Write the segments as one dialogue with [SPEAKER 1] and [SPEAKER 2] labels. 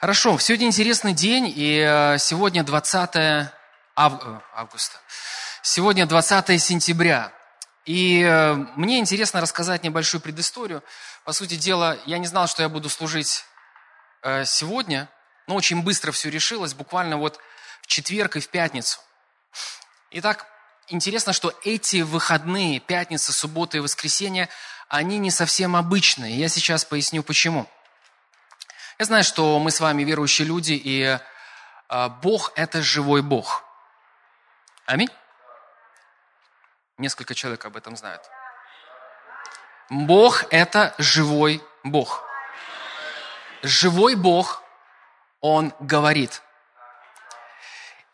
[SPEAKER 1] Хорошо, сегодня интересный день, и э, сегодня 20 ав... Э, августа. Сегодня 20 сентября. И э, мне интересно рассказать небольшую предысторию. По сути дела, я не знал, что я буду служить сегодня, но очень быстро все решилось, буквально вот в четверг и в пятницу. Итак, интересно, что эти выходные, пятница, суббота и воскресенье, они не совсем обычные. Я сейчас поясню, почему. Я знаю, что мы с вами верующие люди, и а, Бог – это живой Бог. Аминь? Несколько человек об этом знают. Бог – это живой Бог. Живой Бог, Он говорит.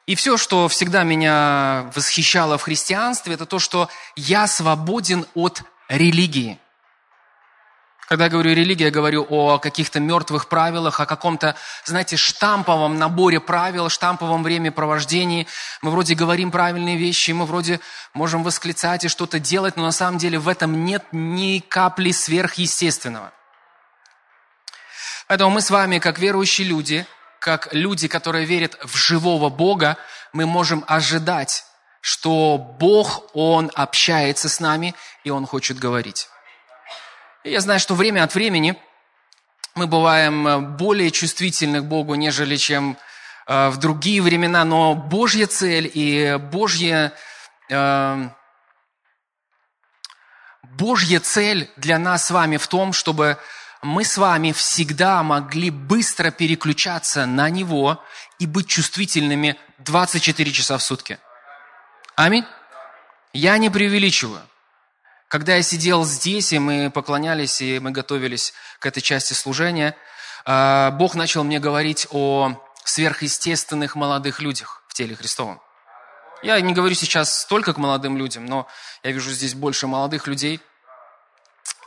[SPEAKER 1] И все, что всегда меня восхищало в христианстве, это то, что я свободен от религии – когда я говорю религия, я говорю о каких-то мертвых правилах, о каком-то, знаете, штамповом наборе правил, штамповом времяпровождении. Мы вроде говорим правильные вещи, мы вроде можем восклицать и что-то делать, но на самом деле в этом нет ни капли сверхъестественного. Поэтому мы с вами, как верующие люди, как люди, которые верят в живого Бога, мы можем ожидать, что Бог, Он общается с нами, и Он хочет говорить. Я знаю, что время от времени мы бываем э, более чувствительны к Богу, нежели чем э, в другие времена, но Божья цель и Божья, э, Божья цель для нас с вами в том, чтобы мы с вами всегда могли быстро переключаться на Него и быть чувствительными 24 часа в сутки. Аминь. Я не преувеличиваю. Когда я сидел здесь, и мы поклонялись, и мы готовились к этой части служения, а, Бог начал мне говорить о сверхъестественных молодых людях в теле Христовом. Я не говорю сейчас только к молодым людям, но я вижу здесь больше молодых людей.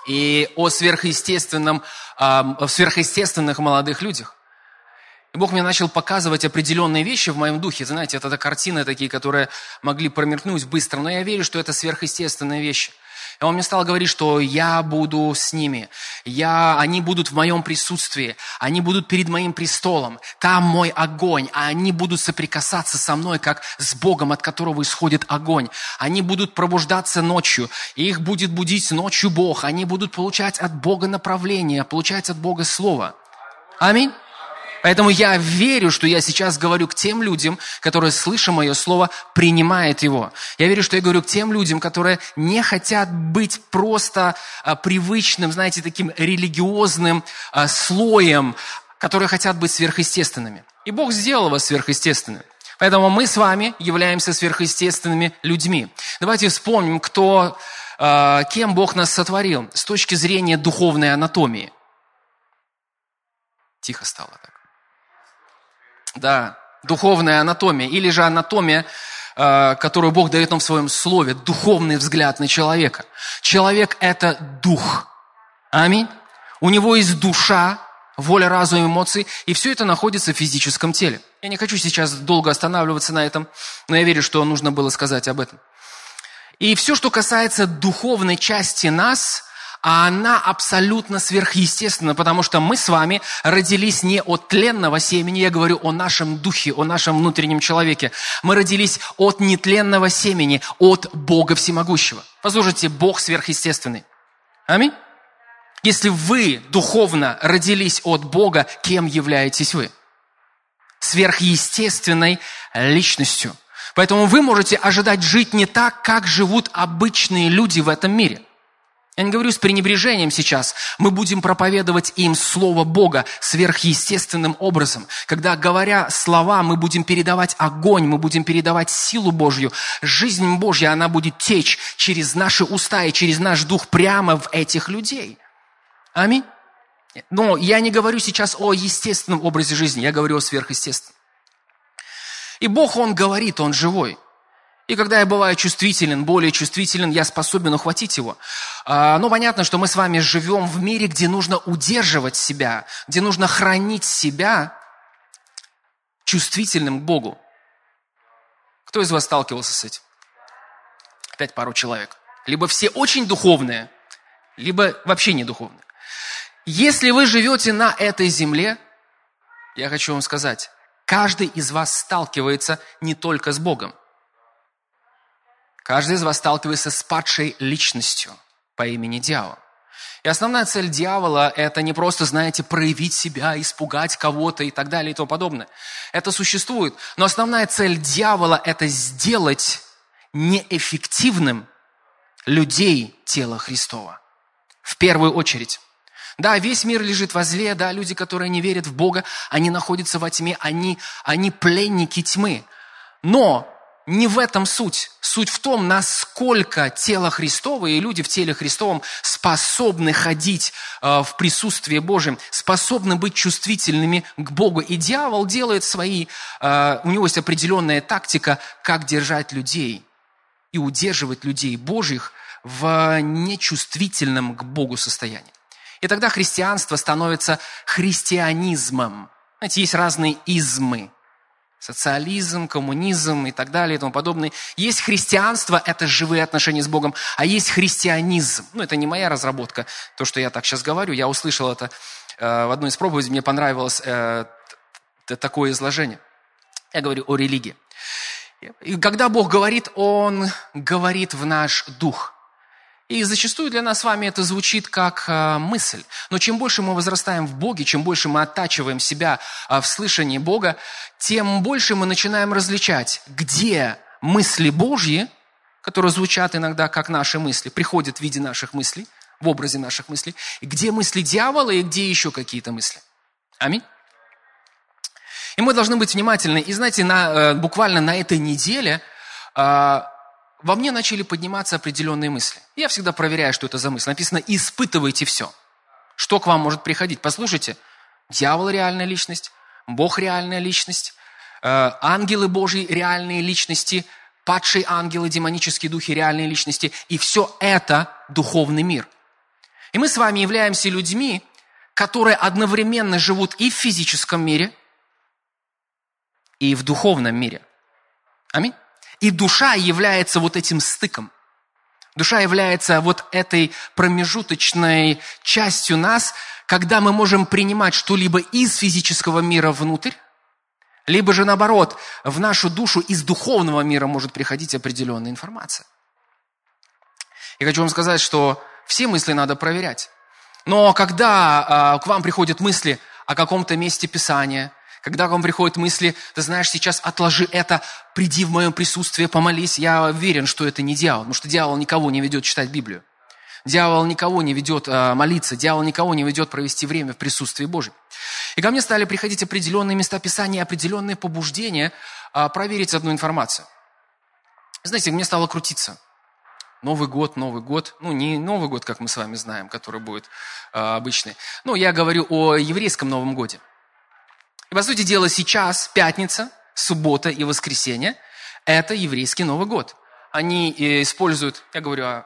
[SPEAKER 1] И о сверхъестественном, о сверхъестественных молодых людях. И Бог мне начал показывать определенные вещи в моем духе. Знаете, это картины такие, которые могли промелькнуть быстро, но я верю, что это сверхъестественные вещи – и он мне стал говорить, что я буду с ними, я, они будут в моем присутствии, они будут перед моим престолом, там мой огонь, а они будут соприкасаться со мной, как с Богом, от которого исходит огонь. Они будут пробуждаться ночью, и их будет будить ночью Бог, они будут получать от Бога направление, получать от Бога Слово. Аминь. Поэтому я верю, что я сейчас говорю к тем людям, которые, слыша мое слово, принимают его. Я верю, что я говорю к тем людям, которые не хотят быть просто а, привычным, знаете, таким религиозным а, слоем, которые хотят быть сверхъестественными. И Бог сделал вас сверхъестественными. Поэтому мы с вами являемся сверхъестественными людьми. Давайте вспомним, кто, а, кем Бог нас сотворил с точки зрения духовной анатомии. Тихо стало так. Да, духовная анатомия. Или же анатомия, э, которую Бог дает нам в своем слове, духовный взгляд на человека. Человек – это дух. Аминь. У него есть душа, воля, разум, эмоции, и все это находится в физическом теле. Я не хочу сейчас долго останавливаться на этом, но я верю, что нужно было сказать об этом. И все, что касается духовной части нас, а она абсолютно сверхъестественна, потому что мы с вами родились не от тленного семени, я говорю о нашем духе, о нашем внутреннем человеке. Мы родились от нетленного семени, от Бога Всемогущего. Послушайте, Бог сверхъестественный. Аминь. Если вы духовно родились от Бога, кем являетесь вы? Сверхъестественной личностью. Поэтому вы можете ожидать жить не так, как живут обычные люди в этом мире – я не говорю с пренебрежением сейчас. Мы будем проповедовать им Слово Бога сверхъестественным образом. Когда, говоря слова, мы будем передавать огонь, мы будем передавать силу Божью. Жизнь Божья, она будет течь через наши уста и через наш дух прямо в этих людей. Аминь. Но я не говорю сейчас о естественном образе жизни, я говорю о сверхъестественном. И Бог, Он говорит, Он живой. И когда я бываю чувствителен, более чувствителен, я способен ухватить его. А, ну, понятно, что мы с вами живем в мире, где нужно удерживать себя, где нужно хранить себя чувствительным к Богу. Кто из вас сталкивался с этим? Опять пару человек. Либо все очень духовные, либо вообще не духовные. Если вы живете на этой земле, я хочу вам сказать, каждый из вас сталкивается не только с Богом. Каждый из вас сталкивается с падшей личностью по имени дьявол. И основная цель дьявола – это не просто, знаете, проявить себя, испугать кого-то и так далее и тому подобное. Это существует. Но основная цель дьявола – это сделать неэффективным людей тела Христова. В первую очередь. Да, весь мир лежит во зле, да, люди, которые не верят в Бога, они находятся во тьме, они, они пленники тьмы. Но не в этом суть. Суть в том, насколько тело Христово и люди в теле Христовом способны ходить э, в присутствии Божьем, способны быть чувствительными к Богу. И дьявол делает свои, э, у него есть определенная тактика, как держать людей и удерживать людей Божьих в нечувствительном к Богу состоянии. И тогда христианство становится христианизмом. Знаете, есть разные измы – социализм, коммунизм и так далее и тому подобное. Есть христианство, это живые отношения с Богом, а есть христианизм. Ну, это не моя разработка, то, что я так сейчас говорю. Я услышал это э, в одной из проповедей, мне понравилось э, такое изложение. Я говорю о религии. И когда Бог говорит, Он говорит в наш дух – и зачастую для нас с вами это звучит как э, мысль. Но чем больше мы возрастаем в Боге, чем больше мы оттачиваем себя э, в слышании Бога, тем больше мы начинаем различать, где мысли Божьи, которые звучат иногда как наши мысли, приходят в виде наших мыслей, в образе наших мыслей, где мысли дьявола и где еще какие-то мысли. Аминь. И мы должны быть внимательны. И знаете, на, э, буквально на этой неделе во мне начали подниматься определенные мысли. Я всегда проверяю, что это за мысль. Написано, испытывайте все. Что к вам может приходить? Послушайте, дьявол – реальная личность, Бог – реальная личность, э, ангелы Божьи – реальные личности, падшие ангелы, демонические духи – реальные личности. И все это – духовный мир. И мы с вами являемся людьми, которые одновременно живут и в физическом мире, и в духовном мире. Аминь. И душа является вот этим стыком. Душа является вот этой промежуточной частью нас, когда мы можем принимать что-либо из физического мира внутрь, либо же наоборот, в нашу душу из духовного мира может приходить определенная информация. Я хочу вам сказать, что все мысли надо проверять. Но когда э, к вам приходят мысли о каком-то месте Писания, когда к вам приходят мысли, ты знаешь, сейчас отложи это, приди в моем присутствии, помолись, я уверен, что это не дьявол, потому что дьявол никого не ведет читать Библию. Дьявол никого не ведет э, молиться, дьявол никого не ведет провести время в присутствии Божьем. И ко мне стали приходить определенные места Писания, определенные побуждения э, проверить одну информацию. Знаете, мне стало крутиться. Новый год, Новый год. Ну, не Новый год, как мы с вами знаем, который будет э, обычный. Ну, я говорю о еврейском Новом годе. И, по сути дела, сейчас пятница, суббота и воскресенье – это еврейский Новый год. Они э, используют, я говорю, э,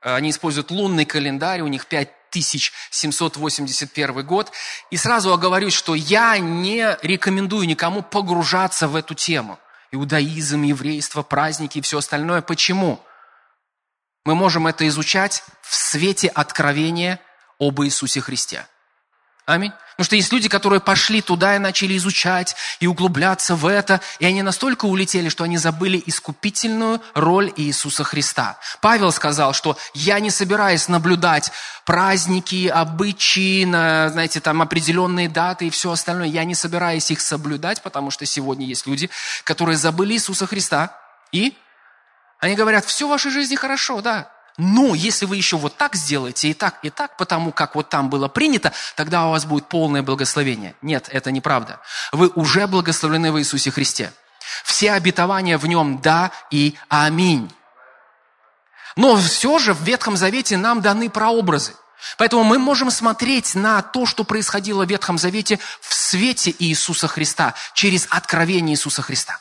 [SPEAKER 1] они используют лунный календарь, у них 5781 год. И сразу оговорюсь, что я не рекомендую никому погружаться в эту тему. Иудаизм, еврейство, праздники и все остальное. Почему? Мы можем это изучать в свете откровения об Иисусе Христе. Аминь. Потому что есть люди, которые пошли туда и начали изучать и углубляться в это, и они настолько улетели, что они забыли искупительную роль Иисуса Христа. Павел сказал, что я не собираюсь наблюдать праздники, обычаи, на, знаете, там определенные даты и все остальное. Я не собираюсь их соблюдать, потому что сегодня есть люди, которые забыли Иисуса Христа, и они говорят, все в вашей жизни хорошо, да, но если вы еще вот так сделаете, и так, и так, потому как вот там было принято, тогда у вас будет полное благословение. Нет, это неправда. Вы уже благословлены в Иисусе Христе. Все обетования в нем «да» и «аминь». Но все же в Ветхом Завете нам даны прообразы. Поэтому мы можем смотреть на то, что происходило в Ветхом Завете в свете Иисуса Христа, через откровение Иисуса Христа.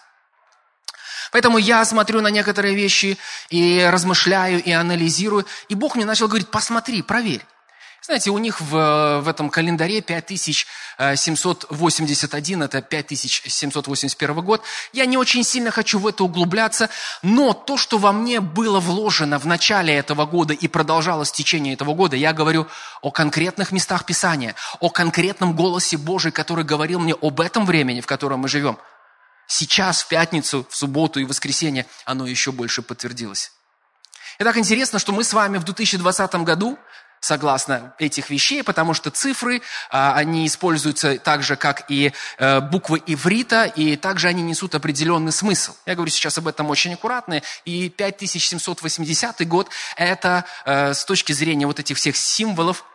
[SPEAKER 1] Поэтому я смотрю на некоторые вещи и размышляю, и анализирую. И Бог мне начал говорить, посмотри, проверь. Знаете, у них в, в этом календаре 5781, это 5781 год. Я не очень сильно хочу в это углубляться, но то, что во мне было вложено в начале этого года и продолжалось в течение этого года, я говорю о конкретных местах Писания, о конкретном голосе Божий, который говорил мне об этом времени, в котором мы живем. Сейчас, в пятницу, в субботу и воскресенье, оно еще больше подтвердилось. И так интересно, что мы с вами в 2020 году согласно этих вещей, потому что цифры, а, они используются так же, как и э, буквы иврита, и также они несут определенный смысл. Я говорю сейчас об этом очень аккуратно, и 5780 год – это э, с точки зрения вот этих всех символов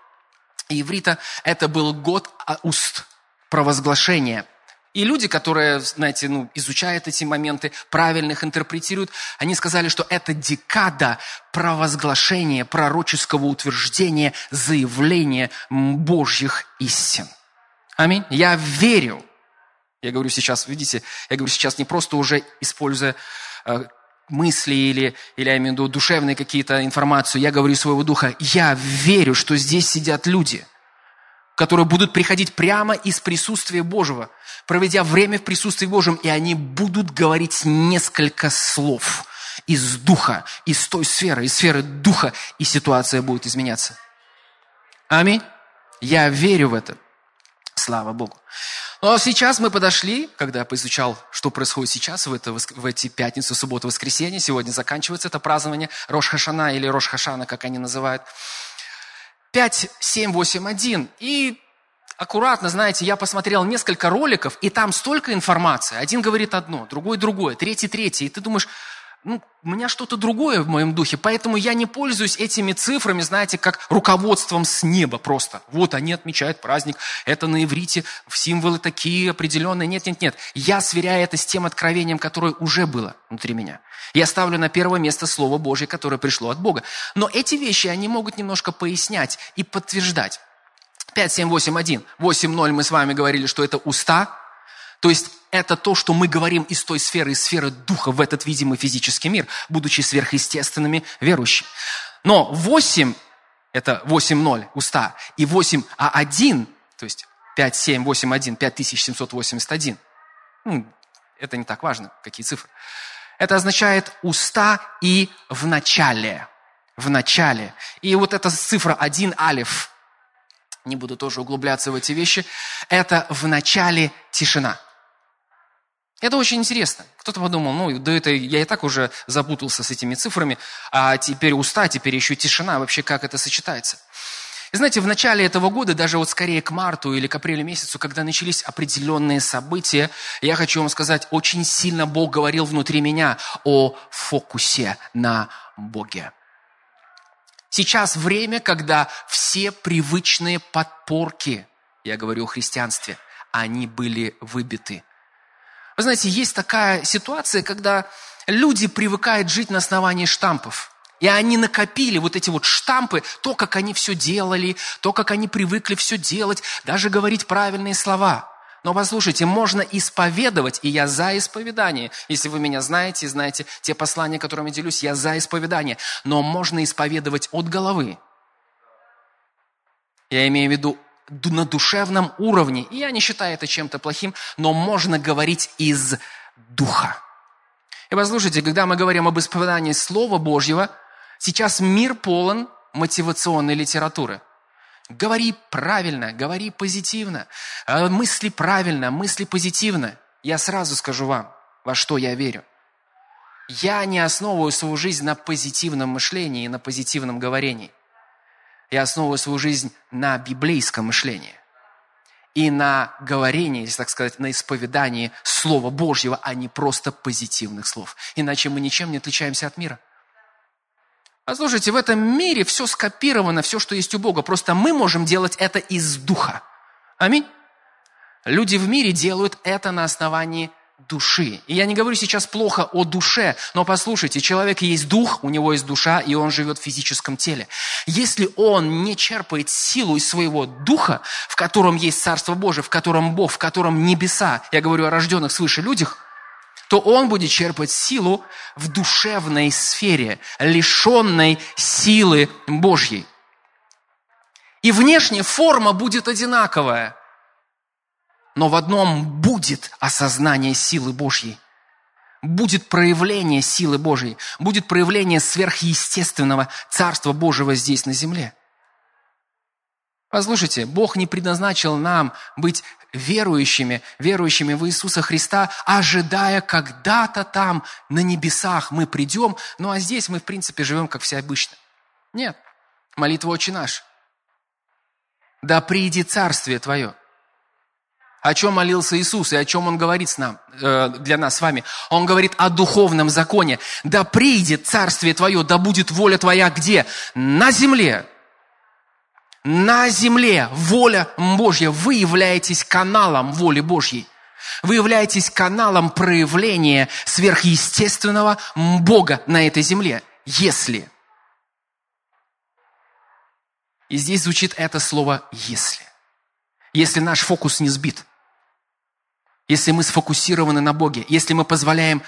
[SPEAKER 1] иврита, это был год а, уст, провозглашения – и люди, которые, знаете, ну, изучают эти моменты, правильно их интерпретируют, они сказали, что это декада провозглашения, пророческого утверждения, заявления Божьих истин. Аминь. Я верю. Я говорю сейчас, видите, я говорю сейчас не просто уже используя э, мысли или, или я имею в виду душевные какие-то информацию, я говорю своего духа, я верю, что здесь сидят люди – которые будут приходить прямо из присутствия Божьего, проведя время в присутствии Божьем, и они будут говорить несколько слов из духа, из той сферы, из сферы духа, и ситуация будет изменяться. Аминь. Я верю в это. Слава Богу. Но сейчас мы подошли, когда я поизучал, что происходит сейчас, в, это, в эти пятницу, субботу, воскресенье. Сегодня заканчивается это празднование Рош Хашана или Рош Хашана, как они называют. 5, 7, 8, 1. И аккуратно, знаете, я посмотрел несколько роликов, и там столько информации. Один говорит одно, другой другое, третий третий. И ты думаешь, ну, у меня что-то другое в моем духе, поэтому я не пользуюсь этими цифрами, знаете, как руководством с неба просто. Вот они отмечают праздник, это на иврите, символы такие определенные. Нет, нет, нет. Я сверяю это с тем откровением, которое уже было внутри меня. Я ставлю на первое место Слово Божье, которое пришло от Бога. Но эти вещи, они могут немножко пояснять и подтверждать. 5, 7, 8, 1. 8, 0 мы с вами говорили, что это уста. То есть это то, что мы говорим из той сферы, из сферы духа в этот видимый физический мир, будучи сверхъестественными верующими. Но 8, это 8-0, уста, и 8, а 1, то есть 5, 7, 8, 1, 5781. Ну, это не так важно, какие цифры. Это означает уста и в начале. В начале. И вот эта цифра 1 алиф, не буду тоже углубляться в эти вещи, это в начале тишина. Это очень интересно. Кто-то подумал, ну, да это я и так уже запутался с этими цифрами, а теперь уста, теперь еще тишина. Вообще, как это сочетается? И знаете, в начале этого года, даже вот скорее к марту или к апрелю месяцу, когда начались определенные события, я хочу вам сказать, очень сильно Бог говорил внутри меня о фокусе на Боге. Сейчас время, когда все привычные подпорки, я говорю о христианстве, они были выбиты. Вы знаете, есть такая ситуация, когда люди привыкают жить на основании штампов. И они накопили вот эти вот штампы, то, как они все делали, то, как они привыкли все делать, даже говорить правильные слова. Но послушайте, можно исповедовать, и я за исповедание. Если вы меня знаете, знаете те послания, которыми делюсь, я за исповедание. Но можно исповедовать от головы. Я имею в виду на душевном уровне. И я не считаю это чем-то плохим, но можно говорить из духа. И послушайте, когда мы говорим об исповедании Слова Божьего, сейчас мир полон мотивационной литературы. Говори правильно, говори позитивно, э, мысли правильно, мысли позитивно. Я сразу скажу вам, во что я верю. Я не основываю свою жизнь на позитивном мышлении и на позитивном говорении – я основываю свою жизнь на библейском мышлении и на говорении, если так сказать, на исповедании Слова Божьего, а не просто позитивных слов. Иначе мы ничем не отличаемся от мира. Послушайте, в этом мире все скопировано, все, что есть у Бога. Просто мы можем делать это из духа. Аминь. Люди в мире делают это на основании души. И я не говорю сейчас плохо о душе, но послушайте, человек есть дух, у него есть душа, и он живет в физическом теле. Если он не черпает силу из своего духа, в котором есть Царство Божие, в котором Бог, в котором небеса, я говорю о рожденных свыше людях, то он будет черпать силу в душевной сфере, лишенной силы Божьей. И внешняя форма будет одинаковая. Но в одном будет осознание силы Божьей. Будет проявление силы Божьей. Будет проявление сверхъестественного Царства Божьего здесь на земле. Послушайте, Бог не предназначил нам быть верующими, верующими в Иисуса Христа, ожидая когда-то там на небесах мы придем, ну а здесь мы, в принципе, живем, как все обычно. Нет. Молитва «Отче наш». «Да приди Царствие Твое». О чем молился Иисус и о чем Он говорит с нам, э, для нас с вами? Он говорит о духовном законе. «Да придет Царствие Твое, да будет воля Твоя где? На земле, на земле воля Божья. Вы являетесь каналом воли Божьей. Вы являетесь каналом проявления сверхъестественного Бога на этой земле. Если. И здесь звучит это слово «если». Если наш фокус не сбит. Если мы сфокусированы на Боге. Если мы позволяем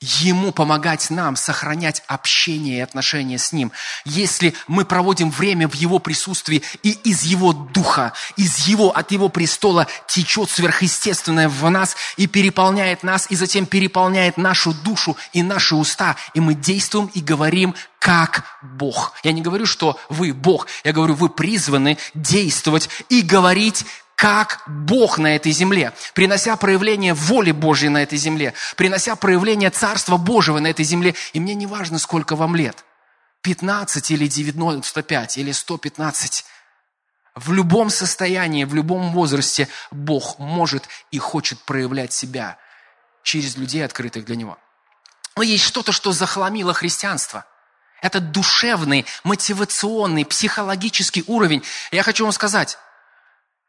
[SPEAKER 1] Ему помогать нам сохранять общение и отношения с Ним. Если мы проводим время в Его присутствии и из Его Духа, из Его, от Его престола течет сверхъестественное в нас и переполняет нас, и затем переполняет нашу душу и наши уста, и мы действуем и говорим как Бог. Я не говорю, что вы Бог, я говорю, вы призваны действовать и говорить как Бог на этой земле, принося проявление воли Божьей на этой земле, принося проявление Царства Божьего на этой земле. И мне не важно, сколько вам лет, 15 или 95 или 115. В любом состоянии, в любом возрасте Бог может и хочет проявлять себя через людей, открытых для Него. Но есть что-то, что захламило христианство. Это душевный, мотивационный, психологический уровень. Я хочу вам сказать,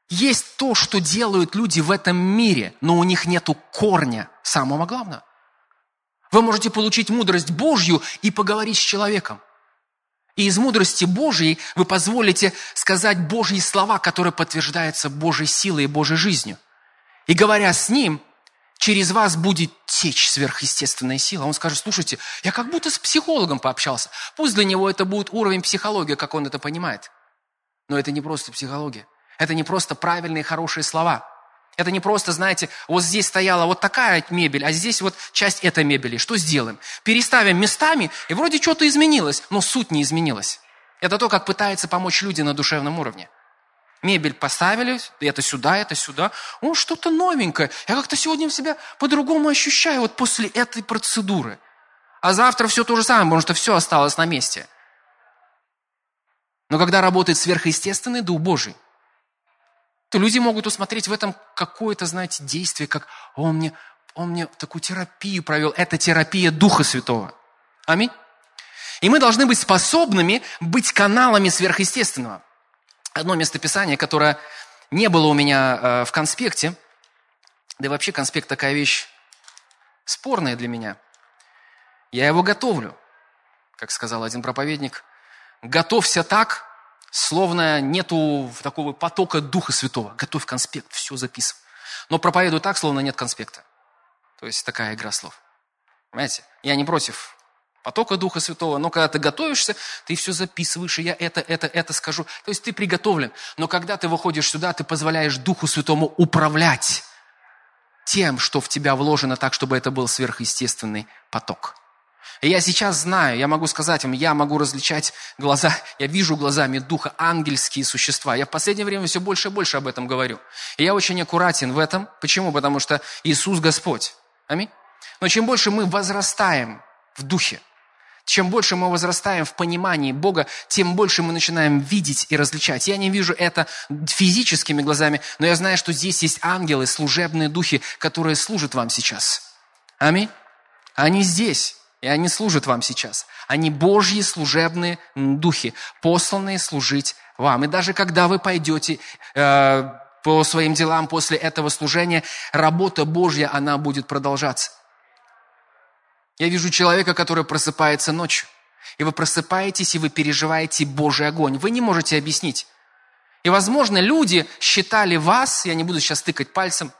[SPEAKER 1] есть то, что делают люди в этом мире, но у них нету корня самого главного. Вы можете получить мудрость Божью и поговорить с человеком. И из мудрости Божьей вы позволите сказать Божьи слова, которые подтверждаются Божьей силой и Божьей жизнью. И говоря с Ним, через вас будет течь сверхъестественная сила. Он скажет, слушайте, я как будто с психологом пообщался. Пусть для него это будет уровень психологии, как он это понимает. Но это не просто психология. Это не просто правильные, хорошие слова. Это не просто, знаете, вот здесь стояла вот такая мебель, а здесь вот часть этой мебели. Что сделаем? Переставим местами, и вроде что-то изменилось, но суть не изменилась. Это то, как пытаются помочь люди на душевном уровне. Мебель поставили, это сюда, это сюда. О, что-то новенькое. Я как-то сегодня себя по-другому ощущаю вот после этой процедуры. А завтра все то же самое, потому что все осталось на месте. Но когда работает сверхъестественный Дух Божий, то люди могут усмотреть в этом какое-то, знаете, действие, как он мне, он мне такую терапию провел. Это терапия Духа Святого. Аминь. И мы должны быть способными быть каналами сверхъестественного. Одно местописание, которое не было у меня э, в конспекте, да и вообще конспект такая вещь спорная для меня. Я его готовлю, как сказал один проповедник. Готовься так, Словно нету такого потока Духа Святого. Готовь конспект, все записывай. Но проповедую так, словно нет конспекта. То есть такая игра слов. Понимаете? Я не против потока Духа Святого, но когда ты готовишься, ты все записываешь, и я это, это, это скажу. То есть ты приготовлен. Но когда ты выходишь сюда, ты позволяешь Духу Святому управлять тем, что в тебя вложено так, чтобы это был сверхъестественный поток. И я сейчас знаю, я могу сказать вам, я могу различать глаза, я вижу глазами Духа ангельские существа. Я в последнее время все больше и больше об этом говорю. И я очень аккуратен в этом. Почему? Потому что Иисус Господь. Аминь. Но чем больше мы возрастаем в Духе, чем больше мы возрастаем в понимании Бога, тем больше мы начинаем видеть и различать. Я не вижу это физическими глазами, но я знаю, что здесь есть ангелы, служебные духи, которые служат вам сейчас. Аминь. Они здесь. И они служат вам сейчас. Они Божьи служебные духи, посланные служить вам. И даже когда вы пойдете э, по своим делам после этого служения, работа Божья, она будет продолжаться. Я вижу человека, который просыпается ночью. И вы просыпаетесь, и вы переживаете Божий огонь. Вы не можете объяснить. И, возможно, люди считали вас, я не буду сейчас тыкать пальцем,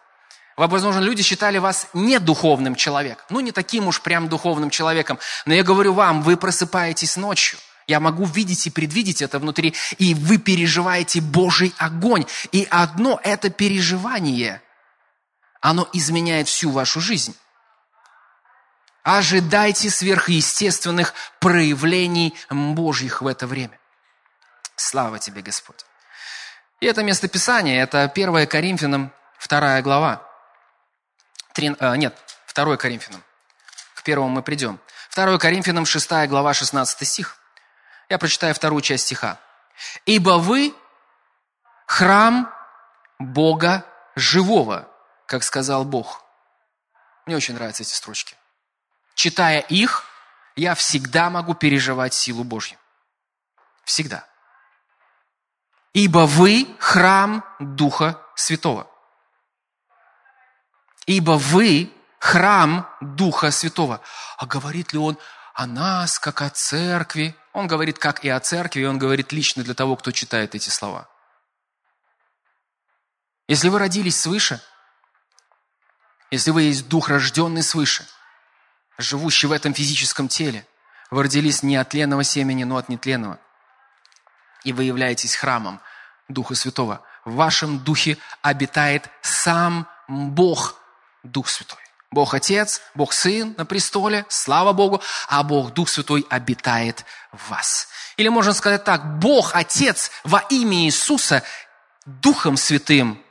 [SPEAKER 1] Возможно, люди считали вас не духовным человеком. Ну, не таким уж прям духовным человеком. Но я говорю вам, вы просыпаетесь ночью. Я могу видеть и предвидеть это внутри, и вы переживаете Божий огонь. И одно это переживание, оно изменяет всю вашу жизнь. Ожидайте сверхъестественных проявлений Божьих в это время. Слава тебе, Господь. И это местописание, это 1 Коринфянам, 2 глава. 3, а, нет, 2 Коринфянам. К первому мы придем. 2 Коринфянам, 6 глава, 16 стих. Я прочитаю вторую часть стиха. «Ибо вы храм Бога живого, как сказал Бог». Мне очень нравятся эти строчки. Читая их, я всегда могу переживать силу Божью. Всегда. Ибо вы храм Духа Святого. Ибо вы храм Духа Святого. А говорит ли он о нас, как о церкви? Он говорит как и о церкви, и он говорит лично для того, кто читает эти слова. Если вы родились свыше, если вы есть дух, рожденный свыше, живущий в этом физическом теле, вы родились не от тленного семени, но от нетленного, и вы являетесь храмом Духа Святого. В вашем духе обитает сам Бог, Дух Святой. Бог Отец, Бог Сын на престоле, слава Богу, а Бог Дух Святой обитает в вас. Или можно сказать так, Бог Отец во имя Иисуса Духом Святым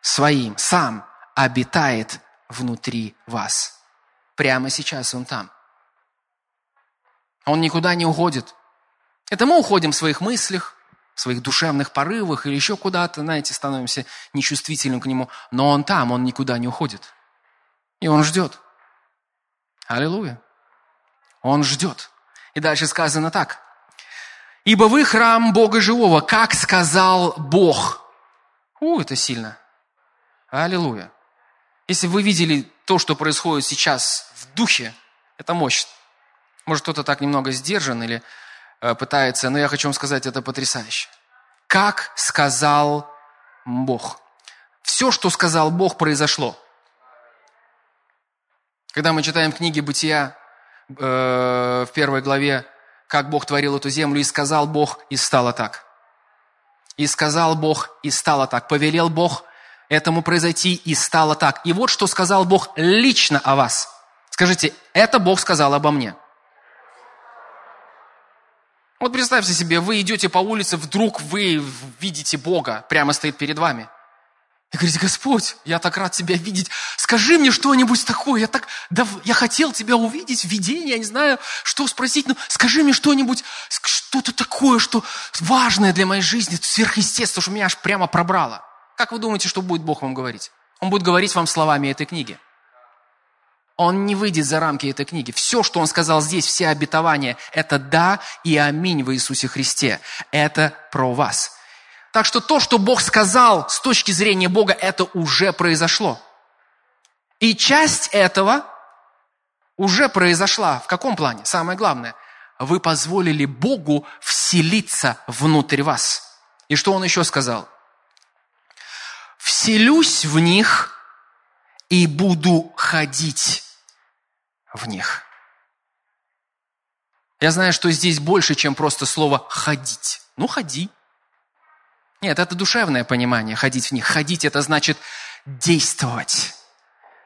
[SPEAKER 1] своим сам обитает внутри вас. Прямо сейчас Он там. Он никуда не уходит. Это мы уходим в своих мыслях, в своих душевных порывах или еще куда-то, знаете, становимся нечувствительным к Нему. Но Он там, Он никуда не уходит. И Он ждет. Аллилуйя. Он ждет. И дальше сказано так. «Ибо вы храм Бога живого, как сказал Бог». У, это сильно. Аллилуйя. Если вы видели то, что происходит сейчас в духе, это мощно. Может, кто-то так немного сдержан или пытается, но я хочу вам сказать, это потрясающе. Как сказал Бог. Все, что сказал Бог, произошло. Когда мы читаем книги Бытия э, в первой главе, как Бог творил эту землю, и сказал Бог, и стало так. И сказал Бог, и стало так. Повелел Бог этому произойти, и стало так. И вот что сказал Бог лично о вас. Скажите, это Бог сказал обо мне. Вот представьте себе, вы идете по улице, вдруг вы видите Бога, прямо стоит перед вами – и говорите, Господь, я так рад тебя видеть. Скажи мне что-нибудь такое. Я так, да, я хотел тебя увидеть в видении, я не знаю, что спросить, но скажи мне что-нибудь, что-то такое, что важное для моей жизни, сверхъестественное, что меня аж прямо пробрало. Как вы думаете, что будет Бог вам говорить? Он будет говорить вам словами этой книги. Он не выйдет за рамки этой книги. Все, что он сказал здесь, все обетования, это да и аминь в Иисусе Христе. Это про вас. Так что то, что Бог сказал с точки зрения Бога, это уже произошло. И часть этого уже произошла. В каком плане? Самое главное. Вы позволили Богу вселиться внутрь вас. И что он еще сказал? Вселюсь в них и буду ходить в них. Я знаю, что здесь больше, чем просто слово «ходить». Ну, ходи. Нет, это душевное понимание, ходить в них. Ходить – это значит действовать.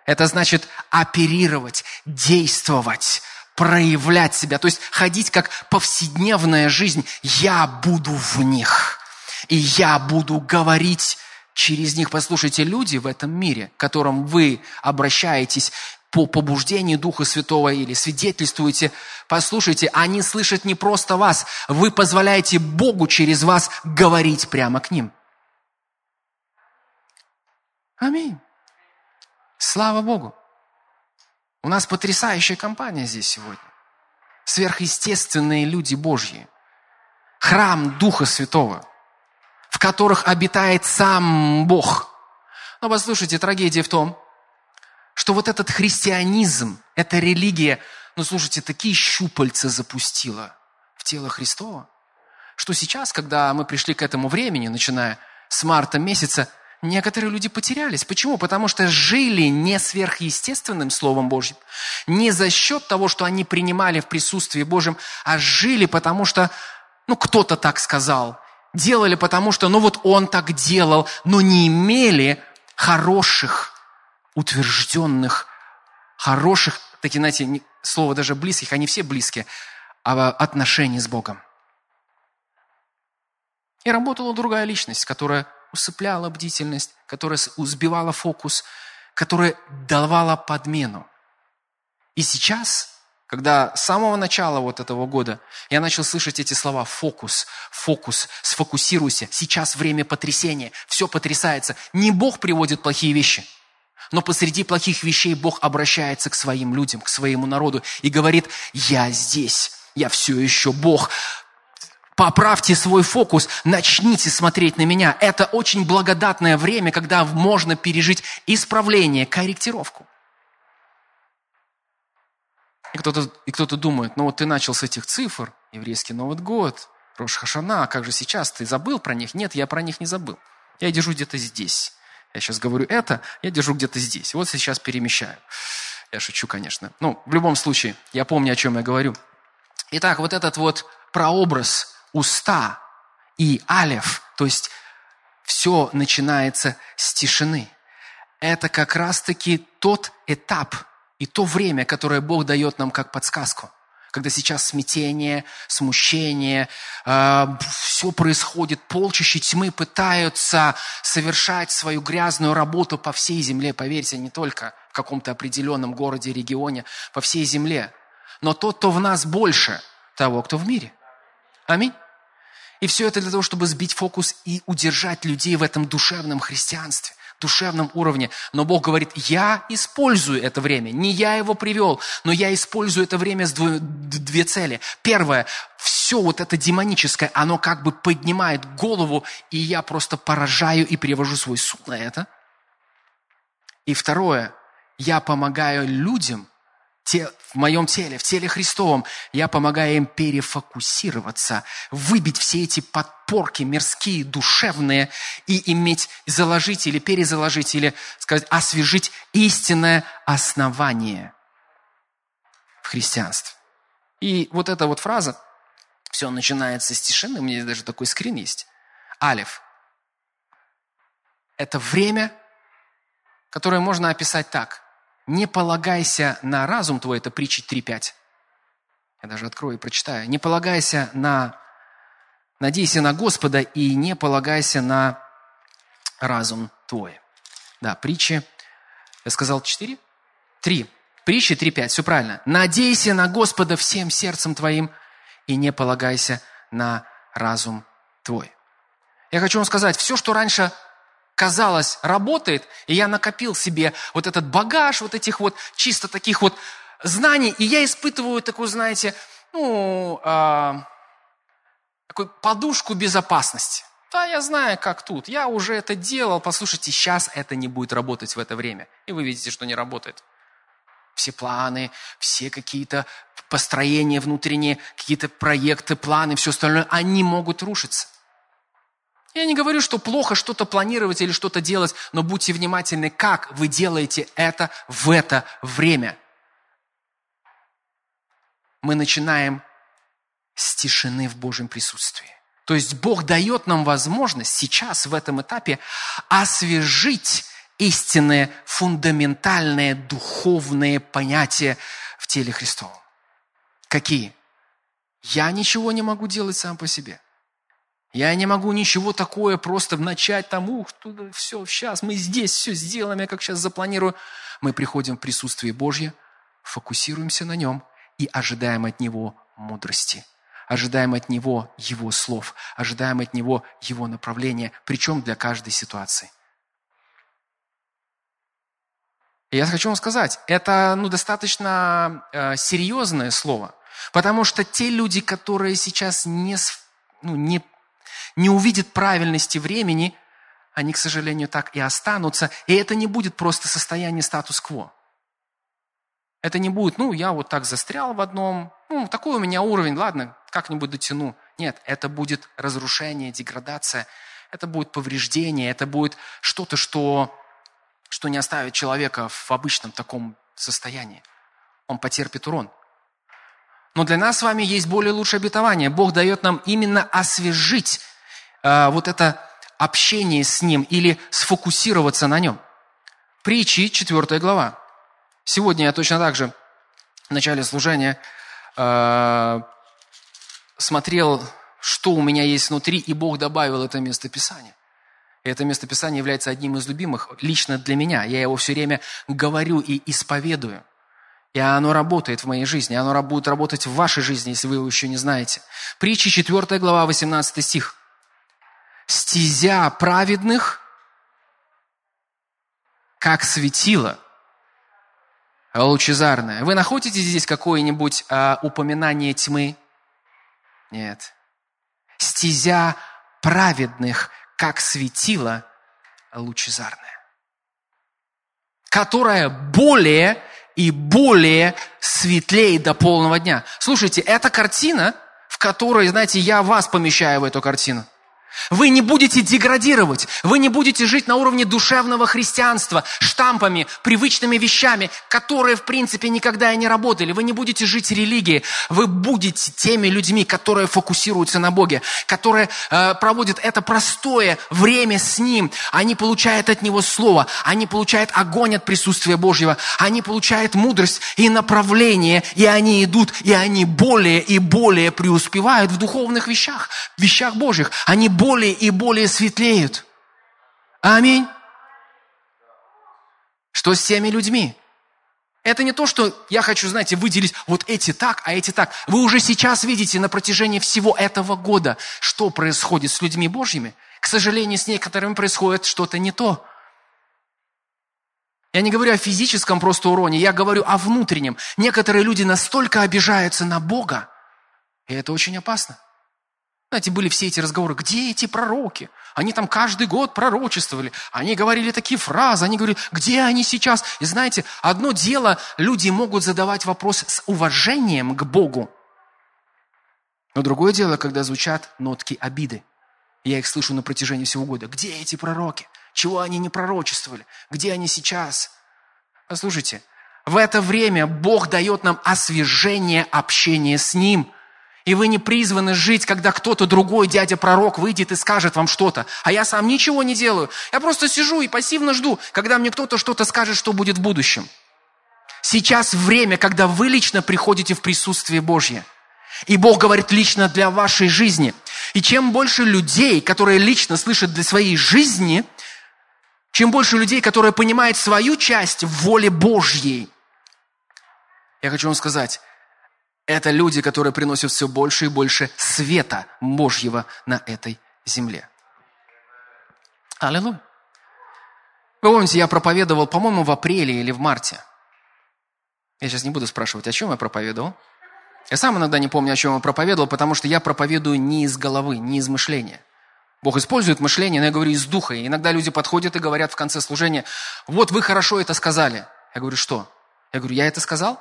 [SPEAKER 1] Это значит оперировать, действовать, проявлять себя. То есть ходить как повседневная жизнь. Я буду в них. И я буду говорить через них. Послушайте, люди в этом мире, к которым вы обращаетесь, по побуждению Духа Святого или свидетельствуете, послушайте, они слышат не просто вас, вы позволяете Богу через вас говорить прямо к ним. Аминь. Слава Богу. У нас потрясающая компания здесь сегодня. Сверхъестественные люди Божьи. Храм Духа Святого, в которых обитает сам Бог. Но послушайте, трагедия в том, что вот этот христианизм, эта религия, ну слушайте, такие щупальца запустила в тело Христова, что сейчас, когда мы пришли к этому времени, начиная с марта месяца, некоторые люди потерялись. Почему? Потому что жили не сверхъестественным Словом Божьим, не за счет того, что они принимали в присутствии Божьем, а жили потому что, ну, кто-то так сказал, делали потому что, ну, вот он так делал, но не имели хороших, утвержденных, хороших, такие, знаете, слово даже близких, они все близкие, а отношений с Богом. И работала другая личность, которая усыпляла бдительность, которая сбивала фокус, которая давала подмену. И сейчас, когда с самого начала вот этого года я начал слышать эти слова «фокус», «фокус», «сфокусируйся», «сейчас время потрясения», все потрясается. Не Бог приводит плохие вещи, но посреди плохих вещей Бог обращается к своим людям, к своему народу и говорит «я здесь, я все еще Бог, Поправьте свой фокус, начните смотреть на меня. Это очень благодатное время, когда можно пережить исправление, корректировку. И кто-то, и кто-то думает, ну вот ты начал с этих цифр, еврейский Новый год, Рош Хашана, а как же сейчас, ты забыл про них? Нет, я про них не забыл. Я держу где-то здесь. Я сейчас говорю это, я держу где-то здесь. Вот сейчас перемещаю. Я шучу, конечно. Ну, в любом случае, я помню, о чем я говорю. Итак, вот этот вот прообраз уста и алев, то есть все начинается с тишины. Это как раз-таки тот этап и то время, которое Бог дает нам как подсказку. Когда сейчас смятение, смущение, э, а, все происходит, полчища тьмы пытаются совершать свою грязную работу по всей земле, поверьте, не только в каком-то определенном городе, регионе, по всей земле. Но тот, кто в нас больше того, кто в мире. Аминь. И все это для того, чтобы сбить фокус и удержать людей в этом душевном христианстве, душевном уровне. Но Бог говорит, я использую это время. Не я его привел, но я использую это время с две, две цели. Первое, все вот это демоническое, оно как бы поднимает голову, и я просто поражаю и перевожу свой суд на это. И второе, я помогаю людям – те, в моем теле, в теле Христовом, я помогаю им перефокусироваться, выбить все эти подпорки мирские, душевные, и иметь, заложить или перезаложить, или сказать, освежить истинное основание в христианстве. И вот эта вот фраза, все начинается с тишины, у меня здесь даже такой скрин есть. Алиф. Это время, которое можно описать так – не полагайся на разум твой, это притча 3.5. Я даже открою и прочитаю. Не полагайся на... Надейся на Господа и не полагайся на разум твой. Да, притчи, я сказал 4? 3. Притчи 3.5, все правильно. Надейся на Господа всем сердцем твоим и не полагайся на разум твой. Я хочу вам сказать, все, что раньше казалось, работает, и я накопил себе вот этот багаж вот этих вот чисто таких вот знаний, и я испытываю такую, знаете, ну, э, такую подушку безопасности. Да, я знаю, как тут. Я уже это делал. Послушайте, сейчас это не будет работать в это время. И вы видите, что не работает. Все планы, все какие-то построения внутренние, какие-то проекты, планы, все остальное, они могут рушиться. Я не говорю, что плохо что-то планировать или что-то делать, но будьте внимательны, как вы делаете это в это время. Мы начинаем с тишины в Божьем присутствии. То есть Бог дает нам возможность сейчас, в этом этапе, освежить истинные, фундаментальные, духовные понятия в теле Христовом. Какие? Я ничего не могу делать сам по себе. Я не могу ничего такое просто начать там, ух, туда, все, сейчас мы здесь все сделаем, я как сейчас запланирую. Мы приходим в присутствие Божье, фокусируемся на Нем и ожидаем от Него мудрости. Ожидаем от Него Его слов, ожидаем от Него Его направления, причем для каждой ситуации. Я хочу вам сказать, это ну, достаточно э, серьезное слово, потому что те люди, которые сейчас не, ну, не не увидят правильности времени, они, к сожалению, так и останутся. И это не будет просто состояние статус-кво. Это не будет, ну, я вот так застрял в одном, ну, такой у меня уровень, ладно, как-нибудь дотяну. Нет, это будет разрушение, деградация. Это будет повреждение, это будет что-то, что, что не оставит человека в обычном таком состоянии. Он потерпит урон. Но для нас с вами есть более лучшее обетование. Бог дает нам именно освежить э, вот это общение с Ним или сфокусироваться на Нем. Притчи, 4 глава. Сегодня я точно так же в начале служения э, смотрел, что у меня есть внутри, и Бог добавил это место Писания. Это место Писания является одним из любимых лично для меня. Я его все время говорю и исповедую. И оно работает в моей жизни, оно будет работать в вашей жизни, если вы его еще не знаете. Притчи 4 глава, 18 стих. «Стезя праведных, как светило, лучезарное». Вы находите здесь какое-нибудь а, упоминание тьмы? Нет. «Стезя праведных, как светило, лучезарное» которая более и более светлее до полного дня. Слушайте, эта картина, в которой, знаете, я вас помещаю в эту картину – вы не будете деградировать, вы не будете жить на уровне душевного христианства, штампами, привычными вещами, которые, в принципе, никогда и не работали. Вы не будете жить религией, вы будете теми людьми, которые фокусируются на Боге, которые э, проводят это простое время с Ним. Они получают от Него Слово, они получают огонь от присутствия Божьего, они получают мудрость и направление, и они идут, и они более и более преуспевают в духовных вещах, вещах Божьих. Они более более и более светлеют. Аминь. Что с теми людьми? Это не то, что я хочу, знаете, выделить вот эти так, а эти так. Вы уже сейчас видите на протяжении всего этого года, что происходит с людьми Божьими. К сожалению, с некоторыми происходит что-то не то. Я не говорю о физическом просто уроне, я говорю о внутреннем. Некоторые люди настолько обижаются на Бога, и это очень опасно. Знаете, были все эти разговоры, где эти пророки? Они там каждый год пророчествовали, они говорили такие фразы, они говорили, где они сейчас? И знаете, одно дело, люди могут задавать вопрос с уважением к Богу, но другое дело, когда звучат нотки обиды. Я их слышу на протяжении всего года. Где эти пророки? Чего они не пророчествовали? Где они сейчас? Послушайте, в это время Бог дает нам освежение общения с Ним – и вы не призваны жить, когда кто-то другой, дядя-пророк, выйдет и скажет вам что-то. А я сам ничего не делаю. Я просто сижу и пассивно жду, когда мне кто-то что-то скажет, что будет в будущем. Сейчас время, когда вы лично приходите в присутствие Божье. И Бог говорит лично для вашей жизни. И чем больше людей, которые лично слышат для своей жизни, чем больше людей, которые понимают свою часть в воле Божьей, я хочу вам сказать, это люди, которые приносят все больше и больше света Божьего на этой земле. Аллилуйя. Вы помните, я проповедовал, по-моему, в апреле или в марте. Я сейчас не буду спрашивать, о чем я проповедовал. Я сам иногда не помню, о чем я проповедовал, потому что я проповедую не из головы, не из мышления. Бог использует мышление, но я говорю из духа. И иногда люди подходят и говорят в конце служения, вот вы хорошо это сказали. Я говорю, что? Я говорю, я это сказал?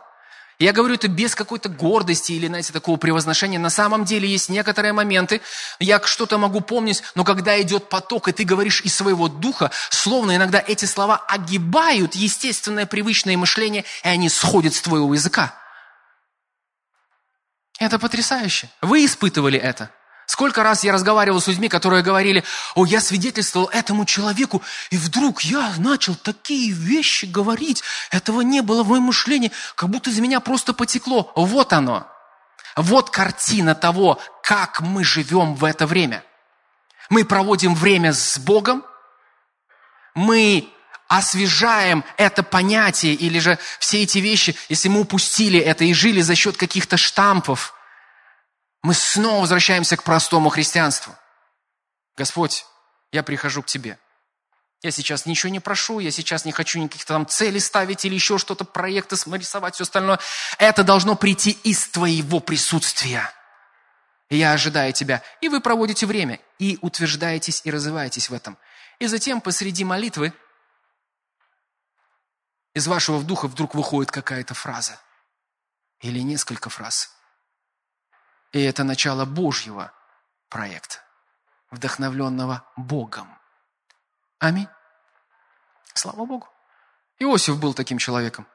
[SPEAKER 1] Я говорю это без какой-то гордости или, знаете, такого превозношения. На самом деле есть некоторые моменты, я что-то могу помнить, но когда идет поток, и ты говоришь из своего духа, словно иногда эти слова огибают естественное привычное мышление, и они сходят с твоего языка. Это потрясающе. Вы испытывали это. Сколько раз я разговаривал с людьми, которые говорили, о, я свидетельствовал этому человеку, и вдруг я начал такие вещи говорить, этого не было в моем мышлении, как будто из меня просто потекло. Вот оно. Вот картина того, как мы живем в это время. Мы проводим время с Богом, мы освежаем это понятие или же все эти вещи, если мы упустили это и жили за счет каких-то штампов – мы снова возвращаемся к простому христианству. Господь, я прихожу к Тебе. Я сейчас ничего не прошу, я сейчас не хочу никаких там целей ставить или еще что-то, проекты рисовать, все остальное. Это должно прийти из Твоего присутствия. Я ожидаю Тебя. И вы проводите время, и утверждаетесь, и развиваетесь в этом. И затем посреди молитвы из вашего духа вдруг выходит какая-то фраза. Или несколько фраз. И это начало Божьего проекта вдохновленного Богом. Аминь. Слава Богу. Иосиф был таким человеком.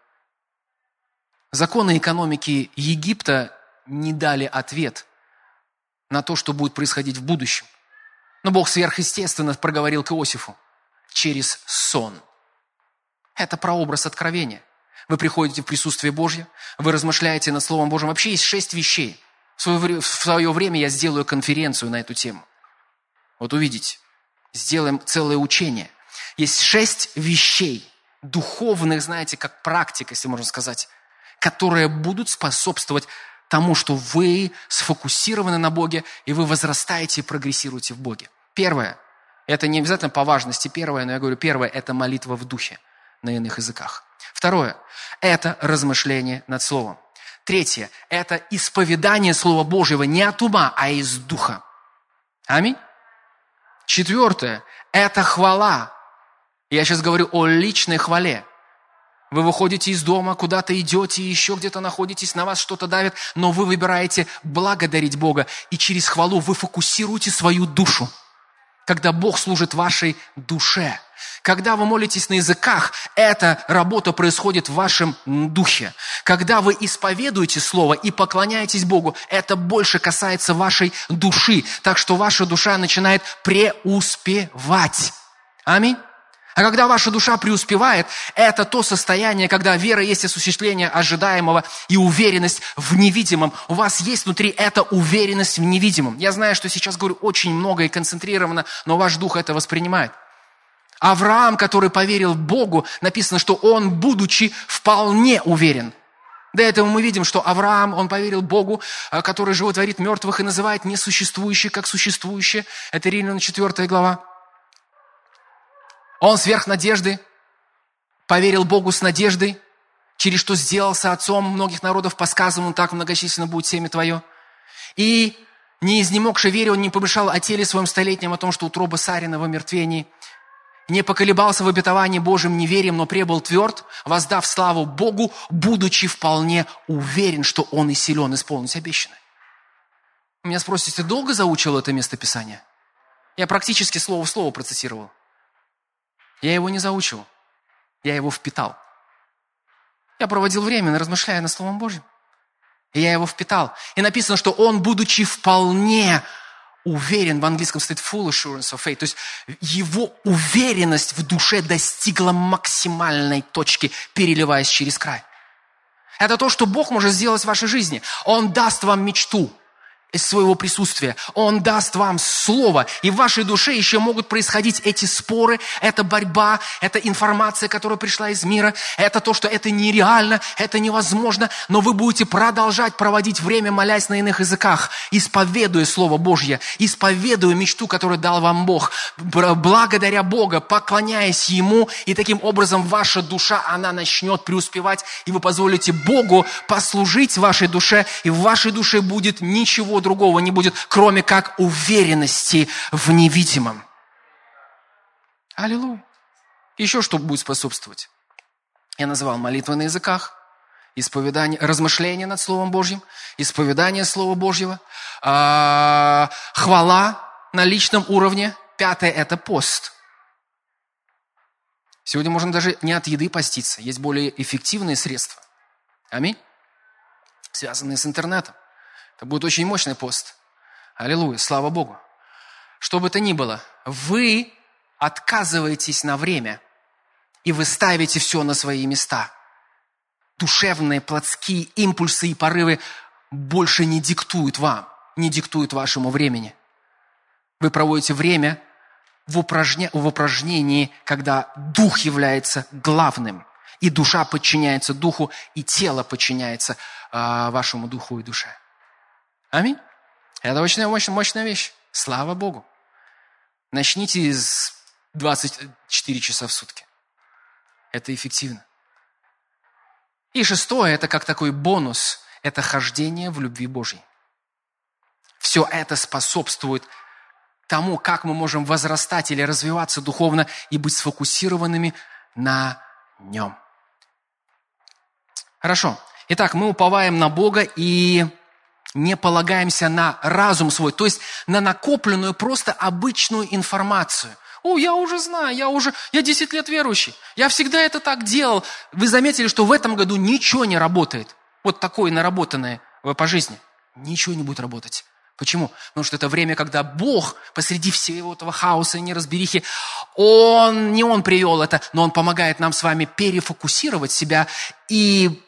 [SPEAKER 1] Законы экономики Египта не дали ответ на то, что будет происходить в будущем. Но Бог сверхъестественно проговорил к Иосифу через сон. Это прообраз откровения. Вы приходите в присутствие Божье, вы размышляете над Словом Божьим. Вообще есть шесть вещей. В свое, время я сделаю конференцию на эту тему. Вот увидите. Сделаем целое учение. Есть шесть вещей, духовных, знаете, как практика, если можно сказать, которые будут способствовать тому, что вы сфокусированы на Боге, и вы возрастаете и прогрессируете в Боге. Первое, это не обязательно по важности первое, но я говорю, первое – это молитва в духе на иных языках. Второе – это размышление над Словом. Третье – это исповедание Слова Божьего не от ума, а из духа. Аминь. Четвертое – это хвала. Я сейчас говорю о личной хвале. Вы выходите из дома, куда-то идете, еще где-то находитесь, на вас что-то давит, но вы выбираете благодарить Бога, и через хвалу вы фокусируете свою душу. Когда Бог служит вашей душе. Когда вы молитесь на языках, эта работа происходит в вашем духе. Когда вы исповедуете Слово и поклоняетесь Богу, это больше касается вашей души. Так что ваша душа начинает преуспевать. Аминь. А когда ваша душа преуспевает, это то состояние, когда вера есть осуществление ожидаемого и уверенность в невидимом. У вас есть внутри эта уверенность в невидимом. Я знаю, что сейчас говорю очень много и концентрированно, но ваш дух это воспринимает. Авраам, который поверил Богу, написано, что он, будучи вполне уверен. До этого мы видим, что Авраам, он поверил Богу, э, который животворит мертвых и называет несуществующее как существующее. Это Римлян 4 глава. Он сверх надежды поверил Богу с надеждой, через что сделался отцом многих народов, по сказанному так многочисленно будет семя твое. И не изнемогши вере, он не помешал о теле своем столетнем, о том, что утроба Сарина в омертвении. Не поколебался в обетовании Божьим неверием, но пребыл тверд, воздав славу Богу, будучи вполне уверен, что он и силен исполнить обещанное. Меня спросите, долго заучил это местописание? Я практически слово в слово процессировал. Я его не заучил, я его впитал. Я проводил время, размышляя над Словом Божьим. И я его впитал. И написано, что он, будучи вполне уверен, в английском стоит full assurance of faith, то есть его уверенность в душе достигла максимальной точки, переливаясь через край. Это то, что Бог может сделать в вашей жизни. Он даст вам мечту из своего присутствия. Он даст вам слово, и в вашей душе еще могут происходить эти споры, эта борьба, эта информация, которая пришла из мира, это то, что это нереально, это невозможно, но вы будете продолжать проводить время, молясь на иных языках, исповедуя Слово Божье, исповедуя мечту, которую дал вам Бог, благодаря Бога, поклоняясь Ему, и таким образом ваша душа, она начнет преуспевать, и вы позволите Богу послужить вашей душе, и в вашей душе будет ничего другого не будет, кроме как уверенности в невидимом. Аллилуйя. Еще что будет способствовать? Я называл молитвы на языках, исповедание, размышление над Словом Божьим, исповедание Слова Божьего, э, хвала на личном уровне. Пятое – это пост. Сегодня можно даже не от еды поститься. Есть более эффективные средства. Аминь. Связанные с интернетом. Это будет очень мощный пост. Аллилуйя, слава Богу. Что бы то ни было, вы отказываетесь на время, и вы ставите все на свои места. Душевные, плотские импульсы и порывы больше не диктуют вам, не диктуют вашему времени. Вы проводите время в, упражня... в упражнении, когда дух является главным, и душа подчиняется духу, и тело подчиняется э, вашему духу и душе. Аминь. Это очень мощная, мощная вещь. Слава Богу. Начните из 24 часа в сутки. Это эффективно. И шестое, это как такой бонус, это хождение в любви Божьей. Все это способствует тому, как мы можем возрастать или развиваться духовно и быть сфокусированными на нем. Хорошо. Итак, мы уповаем на Бога и не полагаемся на разум свой, то есть на накопленную просто обычную информацию. О, я уже знаю, я уже, я 10 лет верующий, я всегда это так делал. Вы заметили, что в этом году ничего не работает. Вот такое наработанное по жизни. Ничего не будет работать. Почему? Потому что это время, когда Бог посреди всего этого хаоса и неразберихи, Он, не Он привел это, но Он помогает нам с вами перефокусировать себя и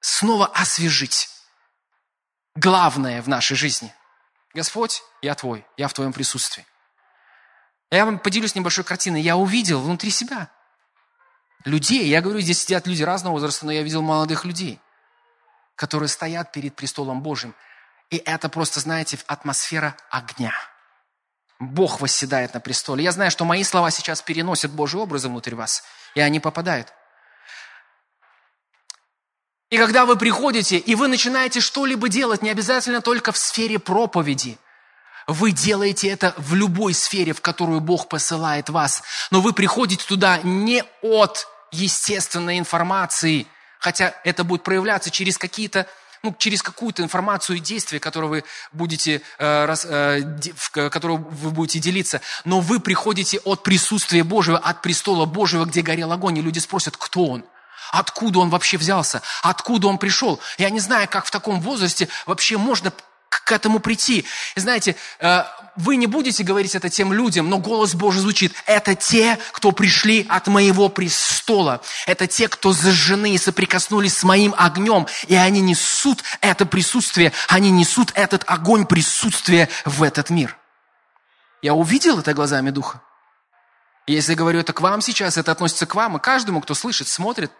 [SPEAKER 1] снова освежить главное в нашей жизни. Господь, я Твой, я в Твоем присутствии. Я вам поделюсь небольшой картиной. Я увидел внутри себя людей. Я говорю, здесь сидят люди разного возраста, но я видел молодых людей, которые стоят перед престолом Божьим. И это просто, знаете, атмосфера огня. Бог восседает на престоле. Я знаю, что мои слова сейчас переносят Божий образы внутрь вас, и они попадают. И когда вы приходите, и вы начинаете что-либо делать, не обязательно только в сфере проповеди – вы делаете это в любой сфере, в которую Бог посылает вас. Но вы приходите туда не от естественной информации, хотя это будет проявляться через какие-то ну, через какую-то информацию и действия, которые вы будете, э, раз, э, в, которую вы будете делиться. Но вы приходите от присутствия Божьего, от престола Божьего, где горел огонь, и люди спросят, кто он? Откуда он вообще взялся? Откуда он пришел? Я не знаю, как в таком возрасте вообще можно к этому прийти. И знаете, э, вы не будете говорить это тем людям, но голос Божий звучит. Это те, кто пришли от моего престола. Это те, кто зажжены и соприкоснулись с моим огнем. И они несут это присутствие, они несут этот огонь присутствия в этот мир. Я увидел это глазами Духа. Если говорю это к вам сейчас, это относится к вам и каждому, кто слышит, смотрит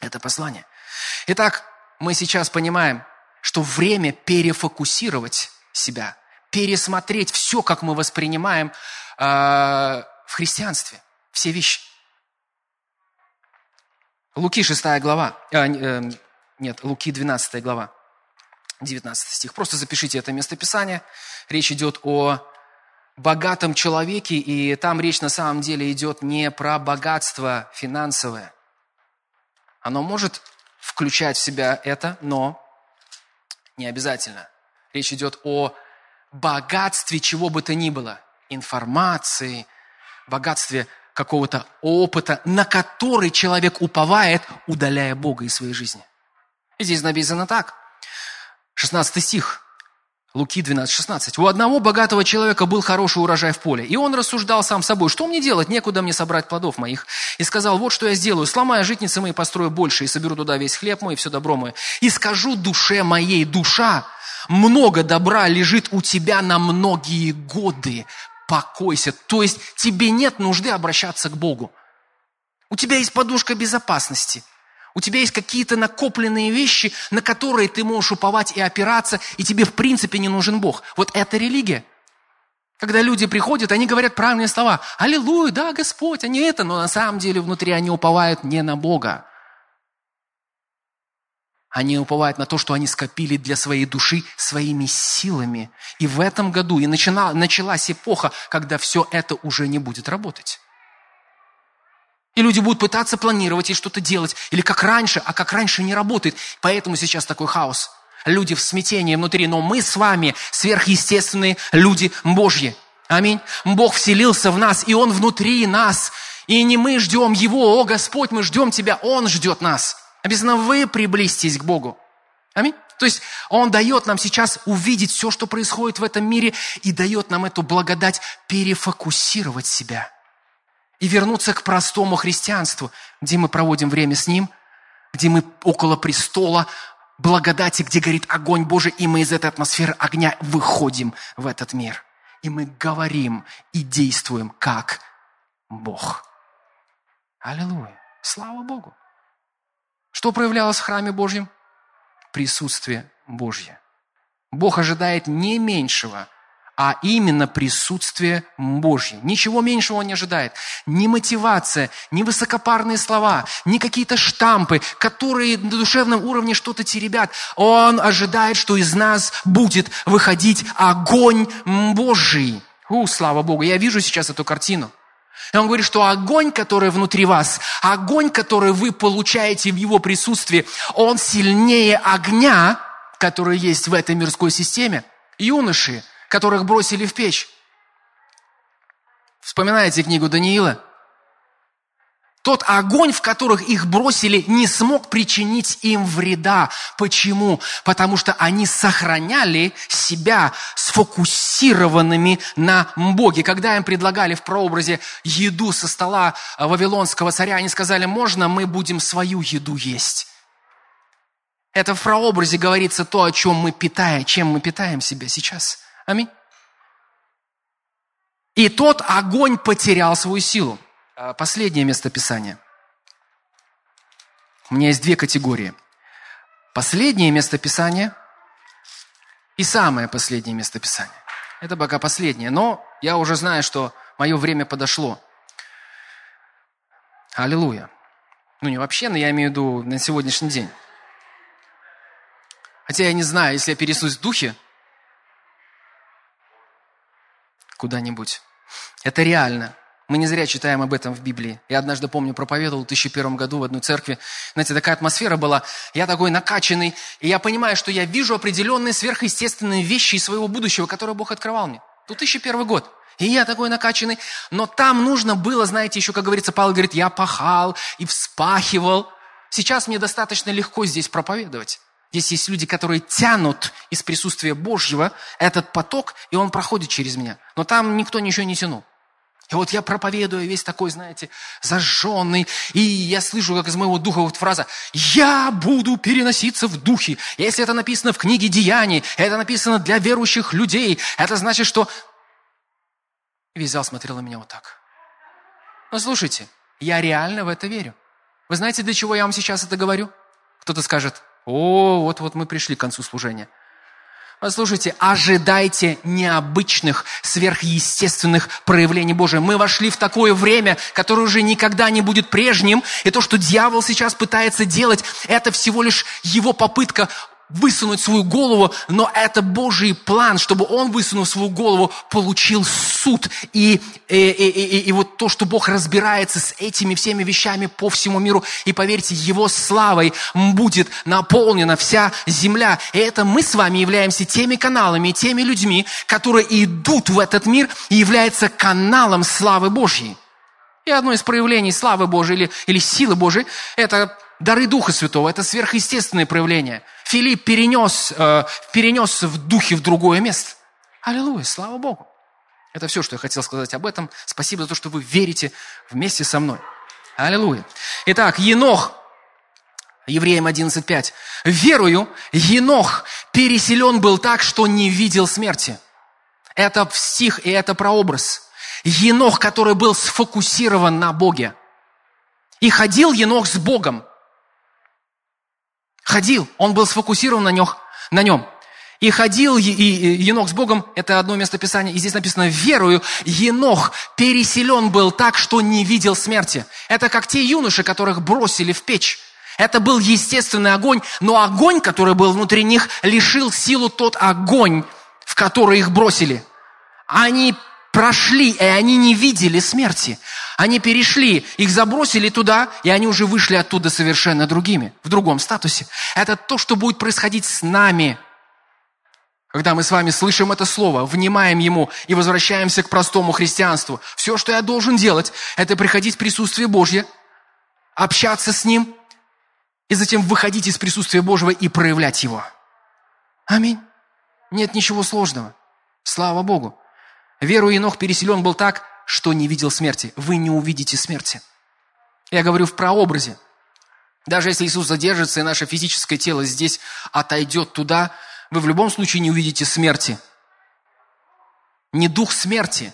[SPEAKER 1] это послание. Итак, мы сейчас понимаем, что время перефокусировать себя, пересмотреть все, как мы воспринимаем э, в христианстве, все вещи. Луки 6 глава, э, э, нет, Луки 12 глава, 19 стих. Просто запишите это местописание. Речь идет о богатом человеке, и там речь на самом деле идет не про богатство финансовое. Оно может включать в себя это, но не обязательно. Речь идет о богатстве чего бы то ни было. Информации, богатстве какого-то опыта, на который человек уповает, удаляя Бога из своей жизни. И здесь написано так. 16 стих. Луки 12, 16. «У одного богатого человека был хороший урожай в поле, и он рассуждал сам собой, что мне делать, некуда мне собрать плодов моих. И сказал, вот что я сделаю, сломаю житницы мои, построю больше, и соберу туда весь хлеб мой и все добро мое. И скажу душе моей, душа, много добра лежит у тебя на многие годы, покойся. То есть тебе нет нужды обращаться к Богу. У тебя есть подушка безопасности – у тебя есть какие-то накопленные вещи, на которые ты можешь уповать и опираться, и тебе в принципе не нужен Бог. Вот это религия. Когда люди приходят, они говорят правильные слова. Аллилуйя, да, Господь, они это, но на самом деле внутри они уповают не на Бога. Они уповают на то, что они скопили для своей души своими силами. И в этом году и начала, началась эпоха, когда все это уже не будет работать. И люди будут пытаться планировать и что-то делать. Или как раньше, а как раньше не работает. Поэтому сейчас такой хаос. Люди в смятении внутри. Но мы с вами сверхъестественные люди Божьи. Аминь. Бог вселился в нас, и Он внутри нас. И не мы ждем Его, о Господь, мы ждем Тебя, Он ждет нас. Обязательно вы приблизьтесь к Богу. Аминь. То есть Он дает нам сейчас увидеть все, что происходит в этом мире, и дает нам эту благодать перефокусировать себя – и вернуться к простому христианству, где мы проводим время с Ним, где мы около престола благодати, где горит огонь Божий, и мы из этой атмосферы огня выходим в этот мир. И мы говорим и действуем как Бог. Аллилуйя. Слава Богу. Что проявлялось в храме Божьем? Присутствие Божье. Бог ожидает не меньшего – а именно присутствие Божье. Ничего меньшего он не ожидает. Ни мотивация, ни высокопарные слова, ни какие-то штампы, которые на душевном уровне что-то теребят. Он ожидает, что из нас будет выходить огонь Божий. У, слава Богу, я вижу сейчас эту картину. И он говорит, что огонь, который внутри вас, огонь, который вы получаете в его присутствии, он сильнее огня, которые есть в этой мирской системе. Юноши, которых бросили в печь. Вспоминаете книгу Даниила? Тот огонь, в которых их бросили, не смог причинить им вреда. Почему? Потому что они сохраняли себя сфокусированными на Боге. Когда им предлагали в прообразе еду со стола вавилонского царя, они сказали, можно мы будем свою еду есть? Это в прообразе говорится то, о чем мы питаем, чем мы питаем себя сейчас. Аминь. И тот огонь потерял свою силу. А, последнее место Писания. У меня есть две категории. Последнее место Писания и самое последнее место Писания. Это пока последнее, но я уже знаю, что мое время подошло. Аллилуйя. Ну, не вообще, но я имею в виду на сегодняшний день. Хотя я не знаю, если я пересусь в духе куда-нибудь. Это реально. Мы не зря читаем об этом в Библии. Я однажды, помню, проповедовал в 2001 году в одной церкви. Знаете, такая атмосфера была. Я такой накачанный, и я понимаю, что я вижу определенные сверхъестественные вещи из своего будущего, которые Бог открывал мне. 2001 год. И я такой накачанный. Но там нужно было, знаете, еще, как говорится, Павел говорит, я пахал и вспахивал. Сейчас мне достаточно легко здесь проповедовать. Здесь есть люди, которые тянут из присутствия Божьего этот поток, и он проходит через меня. Но там никто ничего не тянул. И вот я проповедую весь такой, знаете, зажженный, и я слышу, как из моего духа вот фраза «Я буду переноситься в духе». Если это написано в книге Деяний, это написано для верующих людей, это значит, что... И весь зал смотрел на меня вот так. Но слушайте, я реально в это верю. Вы знаете, для чего я вам сейчас это говорю? Кто-то скажет, о, вот-вот мы пришли к концу служения. Послушайте, ожидайте необычных, сверхъестественных проявлений Божия. Мы вошли в такое время, которое уже никогда не будет прежним. И то, что дьявол сейчас пытается делать, это всего лишь его попытка высунуть свою голову, но это Божий план, чтобы он, высунув свою голову, получил суд. И, и, и, и, и вот то, что Бог разбирается с этими всеми вещами по всему миру, и поверьте, Его славой будет наполнена вся земля. И это мы с вами являемся теми каналами, теми людьми, которые идут в этот мир и являются каналом славы Божьей. И одно из проявлений славы Божьей или, или силы Божьей – это дары Духа Святого, это сверхъестественное проявление. Филипп перенес, э, перенес в духе в другое место. Аллилуйя, слава Богу. Это все, что я хотел сказать об этом. Спасибо за то, что вы верите вместе со мной. Аллилуйя. Итак, Енох, Евреям 11.5. «Верую, Енох переселен был так, что не видел смерти». Это стих и это прообраз. Енох, который был сфокусирован на Боге. И ходил Енох с Богом. Ходил, он был сфокусирован на, нем, на нем. И ходил и, и, Енох с Богом, это одно место Писания, и здесь написано, верую, Енох переселен был так, что не видел смерти. Это как те юноши, которых бросили в печь. Это был естественный огонь, но огонь, который был внутри них, лишил силу тот огонь, в который их бросили. Они прошли, и они не видели смерти. Они перешли, их забросили туда, и они уже вышли оттуда совершенно другими, в другом статусе. Это то, что будет происходить с нами, когда мы с вами слышим это слово, внимаем ему и возвращаемся к простому христианству. Все, что я должен делать, это приходить в присутствие Божье, общаться с Ним, и затем выходить из присутствия Божьего и проявлять Его. Аминь. Нет ничего сложного. Слава Богу. Веру Енох переселен был так, что не видел смерти. Вы не увидите смерти. Я говорю в прообразе. Даже если Иисус задержится, и наше физическое тело здесь отойдет туда, вы в любом случае не увидите смерти. Не дух смерти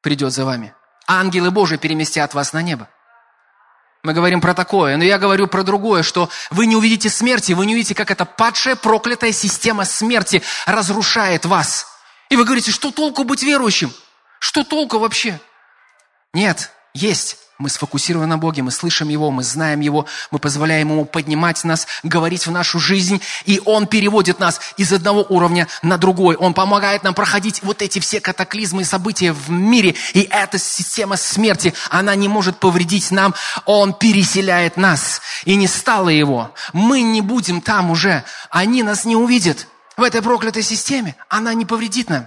[SPEAKER 1] придет за вами. Ангелы Божии переместят вас на небо. Мы говорим про такое, но я говорю про другое, что вы не увидите смерти, вы не увидите, как эта падшая, проклятая система смерти разрушает вас. И вы говорите, что толку быть верующим? Что толку вообще? Нет, есть. Мы сфокусированы на Боге, мы слышим Его, мы знаем Его, мы позволяем Ему поднимать нас, говорить в нашу жизнь, и Он переводит нас из одного уровня на другой. Он помогает нам проходить вот эти все катаклизмы и события в мире, и эта система смерти, она не может повредить нам, Он переселяет нас. и не стало его. Мы не будем там уже. Они нас не увидят. В этой проклятой системе она не повредит нам.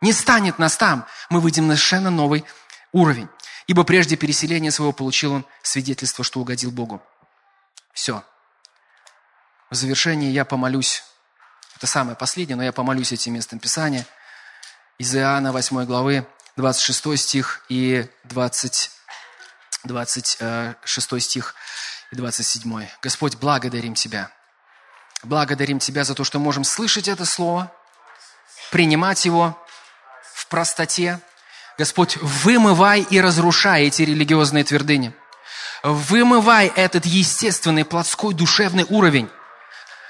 [SPEAKER 1] Не станет нас там. Мы выйдем на совершенно новый уровень. Ибо прежде переселения своего получил он свидетельство, что угодил Богу. Все. В завершении я помолюсь. Это самое последнее, но я помолюсь этим местом Писания. Из Иоанна 8 главы, 26 стих и 20, 26 стих и 27. Господь, благодарим Тебя. Благодарим Тебя за то, что можем слышать это Слово, принимать его простоте. Господь, вымывай и разрушай эти религиозные твердыни. Вымывай этот естественный плотской душевный уровень.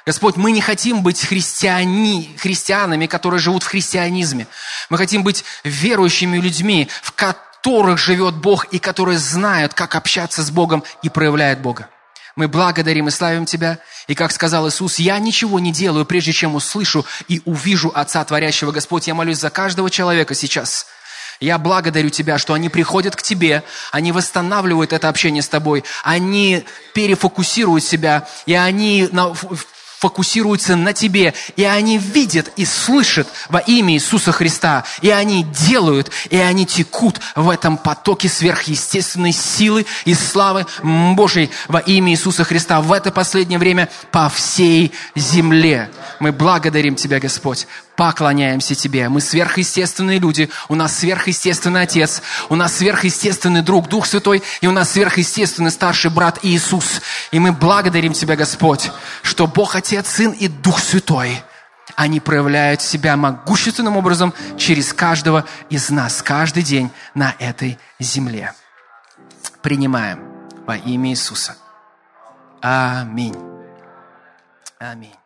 [SPEAKER 1] Господь, мы не хотим быть христиани, христианами, которые живут в христианизме. Мы хотим быть верующими людьми, в которых живет Бог и которые знают, как общаться с Богом и проявляют Бога. Мы благодарим и славим Тебя. И как сказал Иисус, я ничего не делаю, прежде чем услышу и увижу Отца Творящего. Господь, я молюсь за каждого человека сейчас. Я благодарю Тебя, что они приходят к Тебе, они восстанавливают это общение с Тобой, они перефокусируют себя, и они фокусируются на тебе, и они видят и слышат во имя Иисуса Христа, и они делают, и они текут в этом потоке сверхъестественной силы и славы Божьей во имя Иисуса Христа в это последнее время по всей земле. Мы благодарим Тебя, Господь, поклоняемся Тебе. Мы сверхъестественные люди, у нас сверхъестественный Отец, у нас сверхъестественный друг, Дух Святой, и у нас сверхъестественный старший брат Иисус. И мы благодарим Тебя, Господь, что Бог Отец, Сын и Дух Святой, они проявляют себя могущественным образом через каждого из нас, каждый день на этой земле. Принимаем во имя Иисуса. Аминь. Аминь.